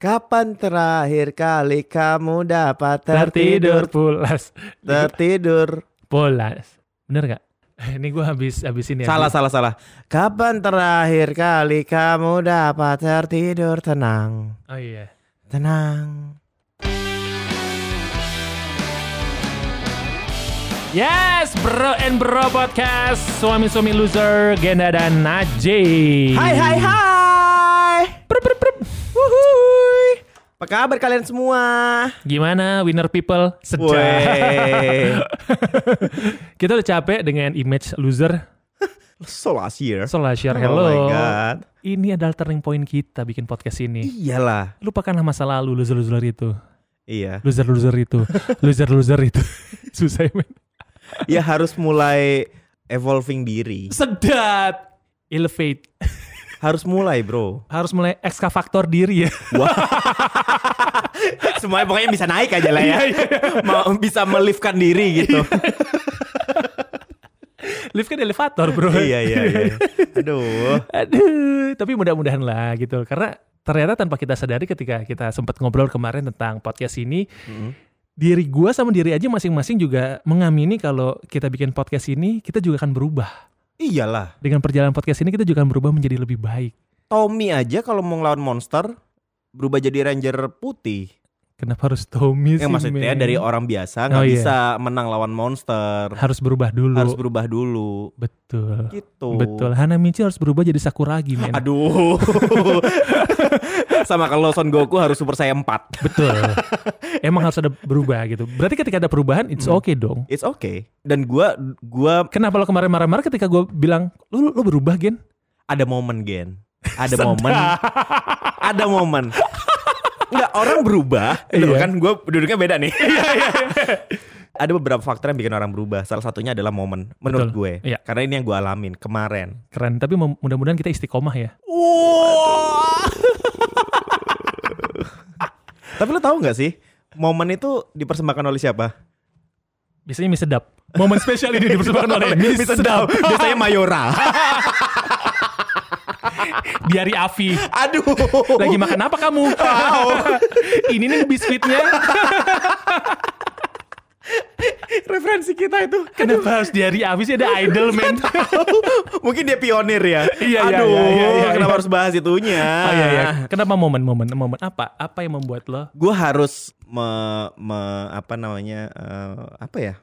Kapan terakhir kali kamu dapat Tertidur tertidur pulas. tertidur? Pulas. Bener gak? Ini gue habis habis ini. Salah habis- salah salah. Kapan terakhir kali kamu dapat tertidur tenang? Oh iya. Tenang. Yes, bro and bro podcast suami-suami loser Genda dan Najee. Hai hai hai. Prup, prup, prup. Wuhui. Apa kabar kalian semua? Gimana winner people? Wey. Kita udah capek dengan image loser. So last year. So lah share Oh hello. my god. Ini adalah turning point kita bikin podcast ini. Iyalah. Lupakanlah masa lalu loser-loser itu. Iya. Loser-loser itu. Loser-loser itu. Susah ya, men. Ya harus mulai evolving diri. Sedap. Elevate. Harus mulai, Bro. Harus mulai ekskavator diri ya. Semuanya pokoknya bisa naik aja lah ya. Iya, Mau bisa meliftkan diri gitu. Lift kan elevator bro. iya iya iya. Aduh. Aduh, tapi mudah-mudahan lah gitu. Karena ternyata tanpa kita sadari ketika kita sempat ngobrol kemarin tentang podcast ini, Mm-mm. Diri gua sama diri aja masing-masing juga mengamini kalau kita bikin podcast ini, kita juga akan berubah. Iyalah. Dengan perjalanan podcast ini kita juga akan berubah menjadi lebih baik. Tommy aja kalau mau ngelawan monster berubah jadi ranger putih. Kenapa harus Tommy sih? Yang maksudnya men? dari orang biasa nggak Oh, iya. bisa menang lawan monster. harus berubah dulu. Harus berubah dulu. Betul. Gitu. Betul. Hanamichi harus berubah jadi Sakuragi, men. Aduh. Sama kalau Son Goku harus Super Saiyan 4. Betul. Emang harus ada berubah gitu. Berarti ketika ada perubahan, it's Hmm. okay dong. It's okay. Dan gua gua Kenapa lo kemarin marah-marah ketika gue bilang, lu, lu berubah, Gen? ada momen gen. Ada momen. Ada momen. Enggak, orang berubah. Loh, Iya. kan gue duduknya beda nih. Ada beberapa faktor yang bikin orang berubah. Salah satunya adalah momen menurut Betul. gue. Iya. Karena ini yang gue alamin kemarin. Keren. Tapi mudah-mudahan kita istiqomah ya. Tapi lo tahu nggak sih, momen itu dipersembahkan oleh siapa? Biasanya mie sedap. Momen spesial ini dipersembahkan oleh mie sedap. Biasanya Mayora. Diari Avi. Aduh. Lagi makan apa kamu? ini nih biskuitnya. Referensi kita itu. Kenapa harus diari Avi sih ada idol, men? Mungkin dia pionir ya. Iya, iya, Aduh, iya, iya, iya, kenapa iya. harus bahas itunya? Oh iya, iya. Kenapa momen-momen? Momen apa? Apa yang membuat lo? Gue harus me, me- apa namanya? eh, apa ya?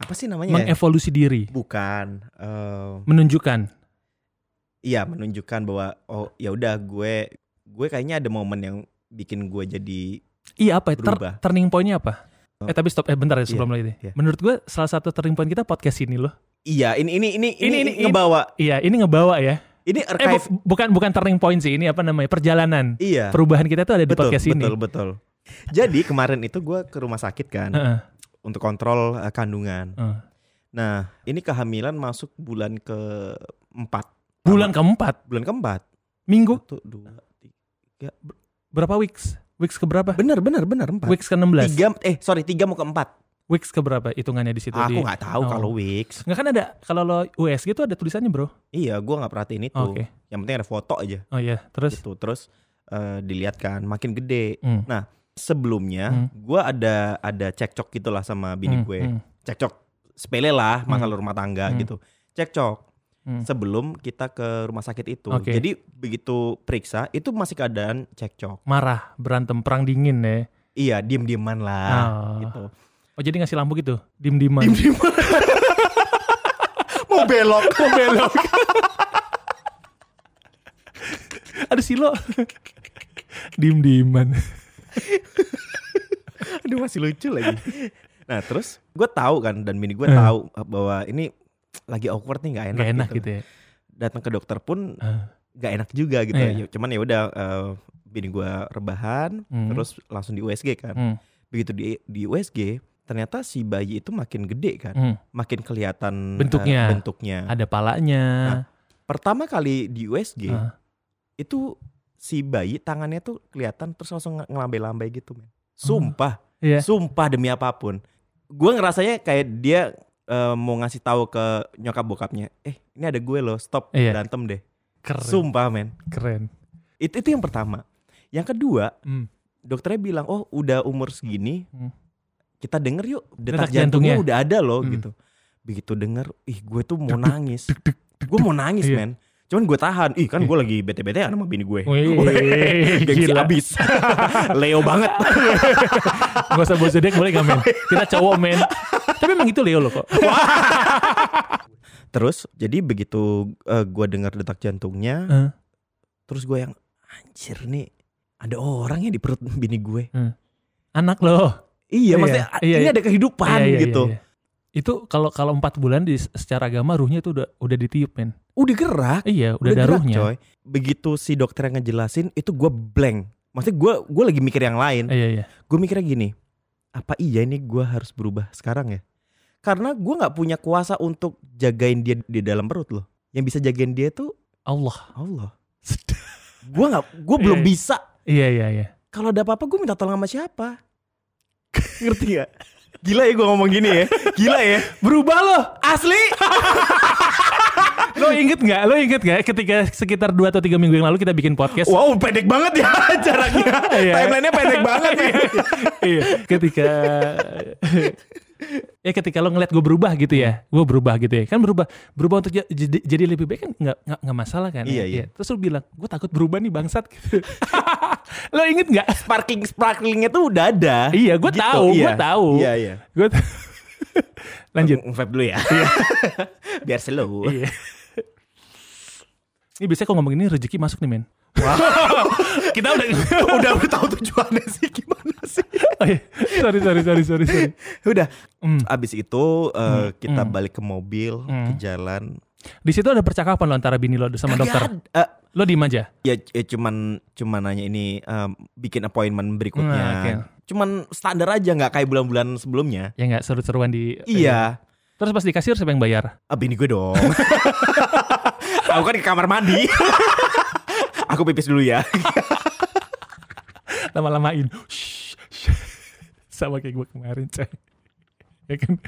Apa sih namanya? ya? Mengevolusi diri. Bukan. eh, Menunjukkan. Iya, menunjukkan bahwa oh ya udah gue gue kayaknya ada momen yang bikin gue jadi Iya apa? ya? Ter- turning point-nya apa? Oh. Eh tapi stop, eh bentar ya sebelum Iya, lagi deh. iya. Menurut gue salah satu turning point kita podcast ini loh. iya ini ini ini ini, Ini- ini, ini- ngebawa Iya, ini ngebawa ya. ini Eh archive bu- bukan bukan turning point sih, ini apa namanya? Perjalanan. iya Perubahan kita tuh ada di betul podcast ini. betul betul jadi kemarin itu gue ke rumah sakit kan Heeh, untuk kontrol eh, kandungan heeh. nah ini kehamilan masuk bulan keempat Bulan keempat, bulan keempat minggu satu dua tiga berapa weeks? Weeks ke berapa? bener bener bener empat Weeks ke 16. tiga eh sorry tiga mau keempat Weeks ke berapa hitungannya di situ? aku nggak tahu Oh. kalau weeks Nggak kan ada kalau lo USG tuh ada tulisannya, Bro. iya gue nggak perhatiin itu Oke. yang penting ada foto aja Oh iya, terus gitu terus eh, dilihat kan makin gede Hmm. sebelumnya Hmm. gue ada ada cekcok gitulah sama bini Hmm, gue hmm. cekcok sepele lah Hmm. masalah rumah tangga Hmm. gitu cekcok Hmm. sebelum kita ke rumah sakit itu Oke. jadi begitu periksa itu masih keadaan cekcok marah, berantem, perang dingin ya. iya diem dieman lah Oh. gitu Oh jadi ngasih lampu gitu, dim-diman. diem mau belok Mau belok. ada silo. dim-diman. aduh masih lucu lagi nah terus gue tahu kan dan bini gue Eh. tahu bahwa ini lagi awkward nih nggak enak, Gak enak gitu ya. datang ke dokter pun nggak enak juga gitu Iya. ya. cuman ya udah eh, bini gue rebahan Hmm. terus langsung di USG kan Hmm. begitu di di USG ternyata si bayi itu makin gede kan Hmm. makin kelihatan eh, Bentuknya. bentuknya Ada palanya. pertama kali di USG Ah. itu si bayi tangannya tuh kelihatan terus langsung ng- ngelambai-lambai gitu men sumpah Iya. sumpah demi apa pun gue ngerasanya kayak dia eh, mau ngasih tahu ke nyokap bokapnya eh ini ada gue loh stop Iya. berantem deh Keren. sumpah men Keren. itu itu yang pertama yang kedua Hmm. dokternya bilang oh udah umur segini Hmm. kita denger yuk Detak detak, jantungnya, jantungnya. udah ada loh Hmm. gitu begitu denger ih gue tuh mau nangis gue mau nangis Iya. men cuman gue tahan ih kan gue lagi bete-bete sama bini gue Wih, gengsi gila. abis Leo banget Gak usah zodiak boleh gak men? Kita cowok men. Tapi emang itu Leo loh kok. terus jadi begitu gue dengar detak jantungnya Eh. terus gue yang anjir nih ada orang ya di perut bini gue Anak loh. iya Iya, maksudnya iya, ini iya. ada kehidupan Iya, iya, gitu iya, iya. Itu kalau kalau empat bulan di secara agama ruhnya itu udah udah ditiup men. udah gerak Iya, udah, Udah ada gerak, ruhnya. coy. Begitu si dokter yang ngejelasin itu gue blank. Maksudnya gue gue lagi mikir yang lain. Iya iya. Gue mikirnya gini, apa iya ini gue harus berubah sekarang ya? Karena gue nggak punya kuasa untuk jagain dia di dalam perut loh. Yang bisa jagain dia tuh Allah. Allah. Gue nggak, gue belum Iya. bisa. Iya iya iya. Kalau ada apa-apa gue minta tolong sama siapa? Ngerti gak? Gila ya gue ngomong gini ya. Gila ya. Berubah loh. Asli. Lo inget nggak? Lo inget nggak ketika sekitar 2 atau tiga minggu yang lalu kita bikin podcast? Wow pendek banget ya jaraknya. Iya. Timelinenya pendek banget ya. iya. Ketika ya ketika lo ngeliat gue berubah gitu ya, gue berubah gitu ya, kan berubah berubah untuk ja- jadi, jadi lebih baik kan nggak nggak masalah kan? Iya, ya? iya. Terus lo bilang gue takut berubah nih bangsat gitu. lo inget nggak? sparkling sparklingnya tuh udah ada. Iya, gue tahu, gue iya. tahu. Iya iya. Gue lanjut. Vape dulu ya. Biar slow. Iya. Ini biasanya kalau ngomong ini rezeki masuk nih men. Kita udah udah tahu tujuannya sih gimana sih. Oh, iya. sorry sorry sorry sorry sorry. Udah. Hmm. Abis itu eh, kita hmm. balik ke mobil, Hmm. ke jalan. Di situ ada percakapan lo antara bini lo sama dokter. Kagak ada. Lo diem aja. ya, ya cuman cuman nanya ini em, bikin appointment berikutnya. Nah, oke. Cuman standar aja nggak kayak bulan-bulan sebelumnya. Ya nggak seru-seruan di. Iya. Terus pas di kasir siapa yang bayar? Ah, bini gue dong. Aku kan di kamar mandi. Aku pipis dulu ya. Lama-lamain. Sama kayak gue kemarin coy. Ya kan?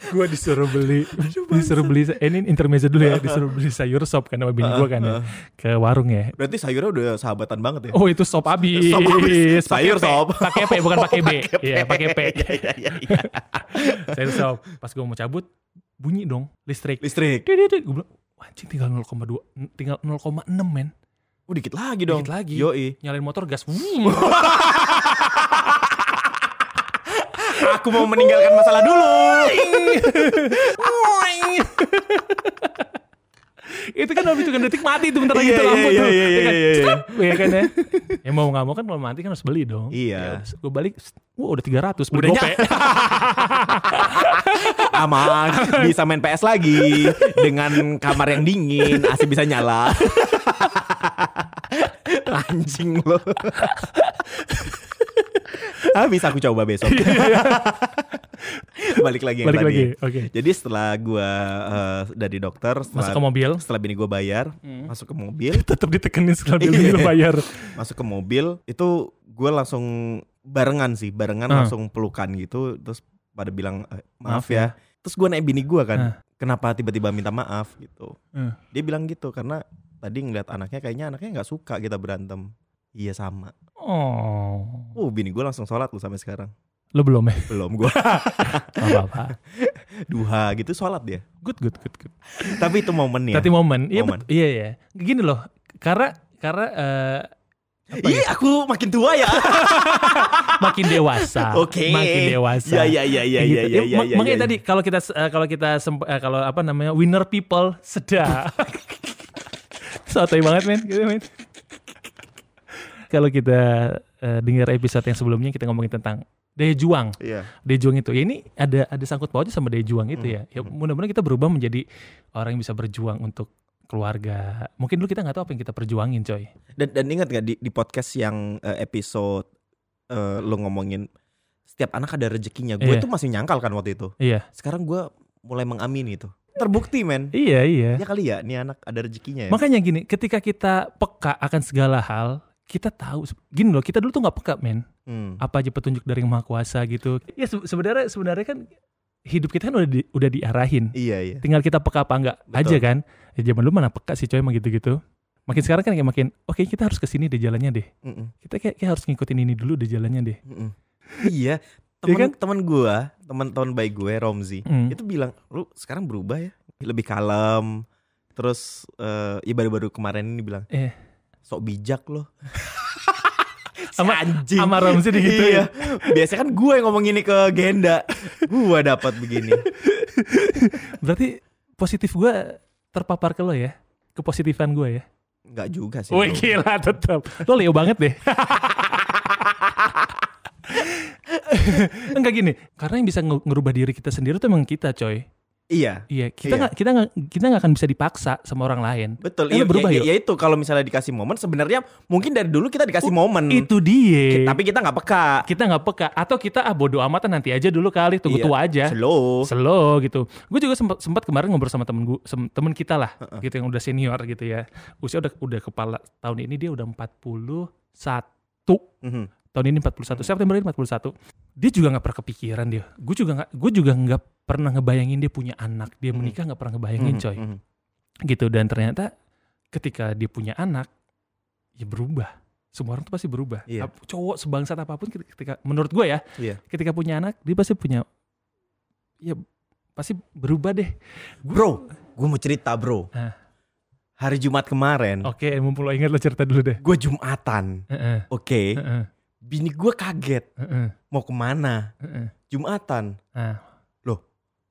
Gue disuruh beli disuruh beli eh, ini intermezzo dulu ya disuruh beli sayur sop kan sama bini gue kan ya ke warung ya Berarti sayurnya udah sahabatan banget ya. oh itu sop abis Sop. Pakai Sayur P. sop. pakai P bukan pakai B iya pakai P Iya, iya, iya, sayur sop pas gue mau cabut bunyi dong listrik Listrik. gue bilang "Wah, anjing tinggal 0,2 tinggal 0,6 men Oh dikit lagi dong. Dikit lagi. Yoi. nyalain motor gas Aku mau meninggalkan masalah dulu. Itu kan habis hitungan detik mati itu bentar lagi Iya, itu iya, lampu iya, tuh iya, ya kan iya, iya. Cekrap, ya kan ya ya mau nggak mau kan kalau mati kan harus beli dong Iya. gue balik wah udah 300 beli Udah gope Aman, bisa main PS lagi dengan kamar yang dingin, AC bisa nyala. Anjing lo. ah, bisa aku coba besok. Balik lagi yang balik tadi. lagi oke Jadi setelah gua eh, dari dokter, setelah, masuk ke mobil setelah bini gua bayar, Hmm. masuk ke mobil, tetap ditekenin setelah Iya. beli lu bayar masuk ke mobil itu gue langsung barengan sih barengan Ah. langsung pelukan gitu terus pada bilang "Eh, maaf, Maaf ya. terus gue naik bini gue kan Ah. kenapa tiba-tiba minta maaf gitu Ah. dia bilang gitu karena tadi ngeliat anaknya kayaknya anaknya nggak suka kita berantem iya sama oh uh bini gue langsung sholat lu sampai sekarang lo belum ya? Belum gue apa-apa. Duha gitu sholat dia. Good good good good. Tapi itu momen iya Momen. bet- iya iya. Gini loh karena karena eh, apa Ih, ya, aku makin tua ya. makin dewasa. Oke. makin Ya dewasa ya ya ya Gitu. ya ya ya. mak- ya, makanya ya. tadi kalau kita eh, kalau kita eh, kalau apa namanya winner people sedang sotoy banget men. Gitu men. Kalau kita eh, dengar episode yang sebelumnya kita ngomongin tentang daya juang Iya. daya juang itu ya ini ada ada sangkut pautnya sama daya juang itu ya ya Hmm. mudah-mudahan kita berubah menjadi orang yang bisa berjuang untuk keluarga mungkin dulu kita nggak tahu apa yang kita perjuangin coy Dan dan ingat gak di, di podcast yang eh, episode eh, lo ngomongin setiap anak ada rezekinya. Gue Iya. tuh masih nyangkal kan waktu itu. iya Sekarang gue mulai mengamini itu. Terbukti men. iya iya Ya kali ya, nih anak ada rezekinya ya. Makanya gini, ketika kita peka akan segala hal, kita tahu gini loh, kita dulu tuh nggak peka, men. Hmm. Apa aja petunjuk dari Yang Maha Kuasa gitu. Ya se- sebenarnya sebenarnya kan hidup kita kan udah di- udah diarahin. Iya iya. Tinggal kita peka apa enggak Betul. aja kan. Ya zaman dulu mana peka sih coy emang gitu-gitu. Makin sekarang kan kayak makin, oke kita harus ke sini deh jalannya deh. Mm-mm. Kita kayak, kayak harus ngikutin ini dulu deh jalannya deh. Mm-mm. Iya, Iya temen kan? temen gue, teman-teman baik gue Romzi, Hmm. itu bilang lu sekarang berubah ya, lebih kalem. Terus eh ya baru-baru kemarin ini bilang Eh, sok bijak loh. Sama- anjing. sama Romzi digituin. Iya. Biasanya kan gue yang ngomong ini ke Genda. gue dapat begini. berarti positif gue terpapar ke lo ya? Kepositifan gue ya? Enggak juga sih. Wih gila tetap. Lo Leo banget deh. Enggak gini, karena yang bisa nge- ngerubah diri kita sendiri tuh emang kita, coy. Iya. Iya, kita Iya. nggak kita nggak kita nggak akan bisa dipaksa sama orang lain. Betul. Iya, berubah ya, yuk. itu kalau misalnya dikasih momen sebenarnya mungkin dari dulu kita dikasih momen. Itu dia. Tapi kita nggak peka. kita nggak peka atau kita ah bodo amatan nanti aja dulu kali tunggu Iya. tua aja. Slow. Slow gitu. Gue juga sempat sempat kemarin ngobrol sama temen gue, temen kita lah, gitu yang udah senior gitu ya. Usia udah udah kepala tahun ini dia udah 41 Mhm. tahun ini 41 September ini 41 dia juga nggak pernah kepikiran dia gue juga nggak gue juga nggak pernah ngebayangin dia punya anak dia Hmm. menikah nggak pernah ngebayangin Mhm, coy mhm. gitu dan ternyata ketika dia punya anak ya berubah semua orang tuh pasti berubah. Ap- cowok sebangsat apa pun ketika menurut gue ya Iya. ketika punya anak dia pasti punya ya pasti berubah deh Bro, gue mau cerita bro. Ah. Hari Jumat kemarin, oke mumpung lo ingat lo cerita dulu deh gue Jumatan. Heeh, Oke, heeh, bini gue kaget. heeh, Mau ke mana? heeh. Jumatan. Ah.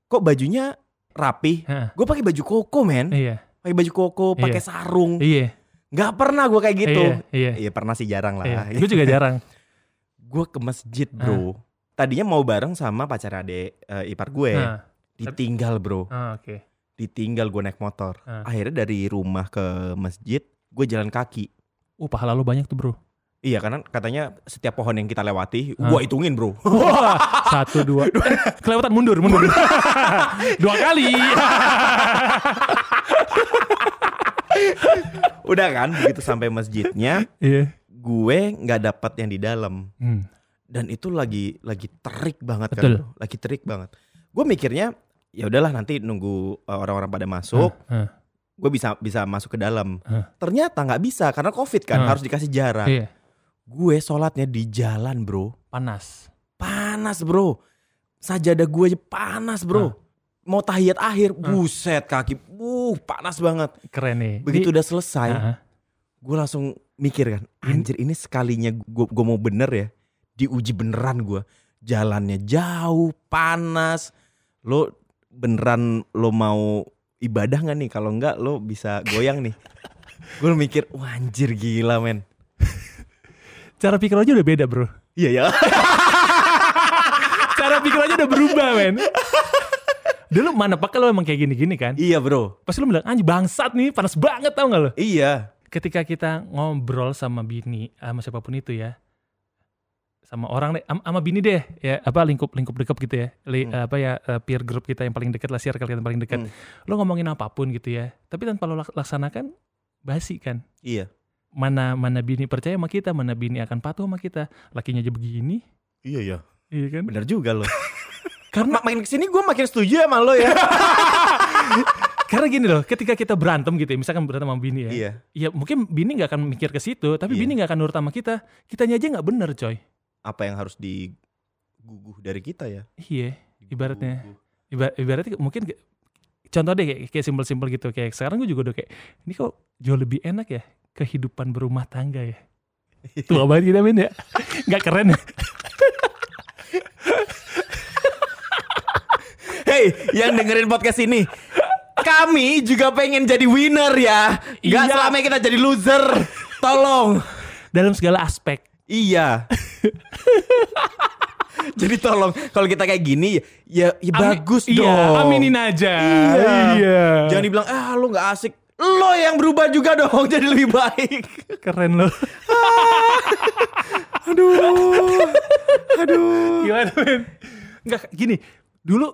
Kok bajunya rapi? Heeh. Gue pakai baju koko men. iya Pakai baju koko, pakai Iya. sarung. iya Gak pernah gue kayak gitu. iya iya, Iya pernah sih jarang iya. lah. gue juga jarang gue ke masjid bro. Tadinya mau bareng sama pacar adek eh, ipar gue. Ah, Ditinggal bro. ah, oke Ditinggal gue naik motor. Ah. Akhirnya dari rumah ke masjid gue jalan kaki. Uh, pahala lo banyak tuh bro. Iya karena katanya setiap pohon yang kita lewati, Ah. gue hitungin bro. Wah, satu dua. Eh, kelewatan mundur, mundur. Dua kali. Udah kan begitu sampai masjidnya, Iya. gue nggak dapat yang di dalam. Hmm. Dan itu lagi lagi terik banget Betul. kan, bro. lagi terik banget. Gue mikirnya ya udahlah nanti nunggu uh, orang-orang pada masuk, Ah, ah, gue bisa bisa masuk ke dalam. Ternyata nggak bisa karena covid kan, harus dikasih jarak. Iya. Gue sholatnya di jalan bro, Panas. panas bro. Sajadah gue aja panas bro. Ah. Mau tahiyat akhir, buset kaki, uh panas banget. Keren nih. Begitu Ini- udah selesai, Ah, ah. gue langsung mikir kan, anjir ini sekalinya gue gue mau bener ya, diuji beneran gue. Jalannya jauh, panas. Lo beneran lo mau ibadah nggak nih? Kalau nggak lo bisa goyang nih. gue mikir, wah anjir gila men. Cara pikir aja udah beda bro. Iya ya. Cara pikir aja udah berubah men. Dulu mana pakai lo emang kayak gini-gini kan? iya bro. Pasti lo bilang anjing bangsat nih panas banget tau gak lo? Iya. Ketika kita ngobrol sama bini sama siapa pun itu ya sama orang deh am- sama bini deh ya apa lingkup lingkup dekat gitu ya Li- Hmm. apa ya eh, peer group kita yang paling dekat lah circle kita yang paling dekat Hmm. lo ngomongin apa pun gitu ya tapi tanpa lo lak- laksanakan basi kan Iya. Mana mana bini percaya sama kita mana bini akan patuh sama kita lakinya aja begini Iya ya. iya kan Bener juga lo. karena Ma- makin ke sini gue makin setuju sama lo ya. karena gini loh ketika kita berantem gitu ya misalkan berantem sama bini ya iya. ya mungkin bini nggak akan mikir ke situ tapi Iya. bini nggak akan nurut sama kita kitanya aja nggak bener coy Apa yang harus diguguh dari kita ya? iya Ibaratnya. Diguguh. Iba- ibaratnya mungkin contoh deh kayak, kayak simpel-simpel gitu kayak sekarang gue juga udah kayak ini kok jauh lebih enak ya kehidupan berumah tangga ya tua banget kita men ya nggak keren ya Hey, yang dengerin podcast ini, kami juga pengen jadi winner ya. Gak Iya. selama kita jadi loser. Tolong. dalam segala aspek Iya. jadi tolong kalau kita kayak gini ya ya bagus iya, dong. aminin aja Iya. iya. Jangan dibilang ah lu nggak asik. Lo yang berubah juga dong jadi lebih baik. keren loh Aduh. Aduh. gimana men nggak gini dulu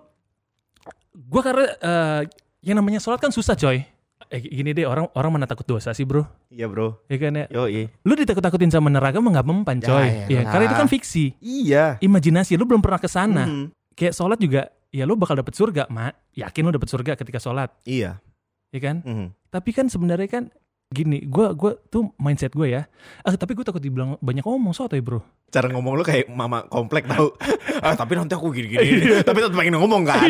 gue karena eh, yang namanya sholat kan susah coy eh, gini deh orang orang mana takut dosa sih bro Iya, Bro. ya kan ya Yo, lu ditakut-takutin sama neraka mah nggak mempan coy Ya ya, elah. karena itu kan fiksi Iya. imajinasi lu belum pernah ke sana Mhm. kayak sholat juga ya lu bakal dapet surga mak yakin lu dapet surga ketika sholat Iya. Ya kan Mhm. tapi kan sebenarnya kan gini, gue gua tuh mindset gue ya. Ah, tapi gue takut dibilang banyak ngomong sotoy bro. Cara ngomong lu kayak mama komplek tahu. ah, tapi nanti aku gini-gini. tapi tetap pengen ngomong kan.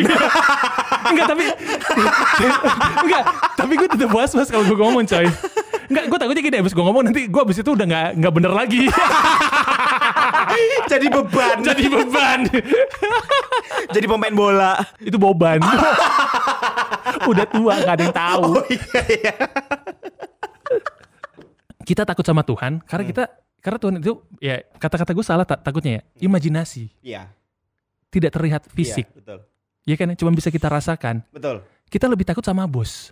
Enggak tapi enggak, tapi gue tetap was was kalau gue ngomong coy. Enggak, gue takutnya gini abis gue ngomong nanti gue abis itu udah nggak nggak bener lagi. Jadi beban. Jadi beban. Jadi pemain bola. itu boban. udah tua nggak ada yang tahu. Oh iya iya. Kita takut sama Tuhan karena kita karena Tuhan itu ya kata-kata gue salah tak, takutnya ya imajinasi Iya. tidak terlihat fisik Iya, betul. ya kan cuma bisa kita rasakan Betul. kita lebih takut sama bos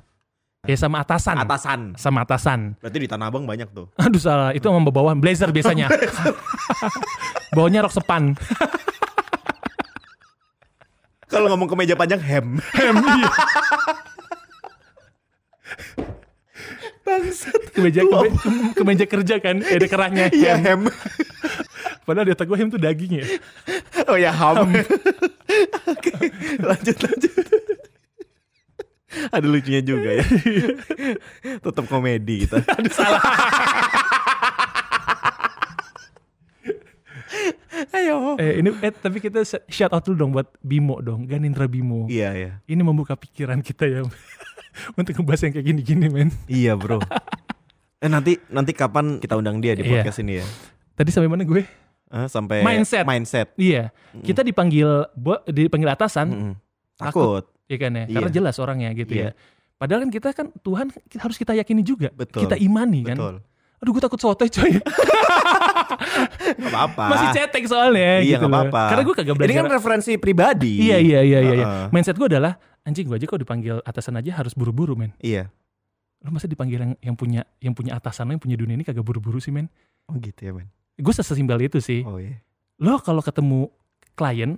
ya sama atasan Atasan. sama atasan Berarti di Tanah Abang banyak tuh. aduh salah itu sama bawahan blazer biasanya bawahnya rok sepan Kalau ngomong ke meja panjang hem. hem iya. kemeja keme, kemeja kerja kan ya ada kerahnya Iya hem. hem. padahal di otak gue hem tuh daging ya Oh ya ham. Oke, lanjut lanjut. Ada lucunya juga ya. Tetap komedi kita. aduh salah eh ini eh tapi kita shout out dulu dong buat Bimo dong Ganindra Bimo Iya iya. ini membuka pikiran kita ya untuk ngebahas yang kayak gini-gini men Iya bro. Eh nanti nanti kapan kita undang dia di Iya. podcast ini ya? tadi sampai mana gue Eh, sampai Mindset. Mindset. iya kita dipanggil bo, dipanggil atasan Mm-mm. Takut. ya kan ya karena Iya. jelas orangnya gitu ya Iya. padahal kan kita kan Tuhan harus kita yakini juga Betul. kita imani kan Betul. aduh gue takut sotoy coy Gak apa-apa. masih cetek soalnya Iya gitu gak loh. apa-apa. karena gue kagak belajar Ini kan referensi pribadi. iya iya iya iya, iya. Heeh. mindset gue adalah anjing gue aja kok dipanggil atasan aja harus buru-buru men Iya. lo masa dipanggil yang yang punya yang punya atasan yang punya dunia ini kagak buru-buru sih men Oh gitu ya men. gue sesimpel itu sih Oh iya. lo kalau ketemu klien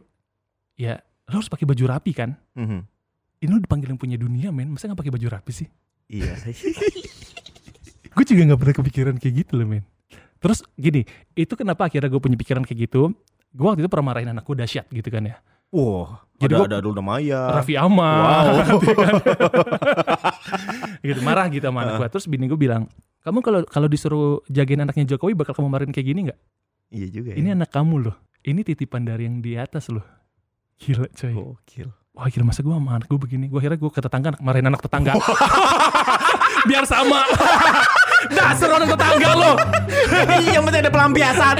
ya lo harus pakai baju rapi kan Mhm. ini lo dipanggil yang punya dunia men masa nggak pakai baju rapi sih Iya. gue juga nggak pernah kepikiran kayak gitu loh men terus gini itu kenapa akhirnya gue punya pikiran kayak gitu? Gue waktu itu pernah marahin anakku dahsyat gitu kan ya. Wah, Jadi ada gua- ada Dulda Maya. Raffi Ahmad Wow. gitu kan. gitu marah gitu sama anak gue terus bini gue bilang kamu kalau kalau disuruh jagain anaknya Jokowi bakal kamu marahin kayak gini nggak? Iya juga ya. ini anak kamu loh. Ini titipan dari yang di atas loh. Gila coy. Gokil. Wah akhirnya masa gue sama anak gue begini? Gue akhirnya gue ke tetangga marahin anak tetangga. Biar sama Dasar anak tetangga lo Iya, yang penting ada pelampiasan.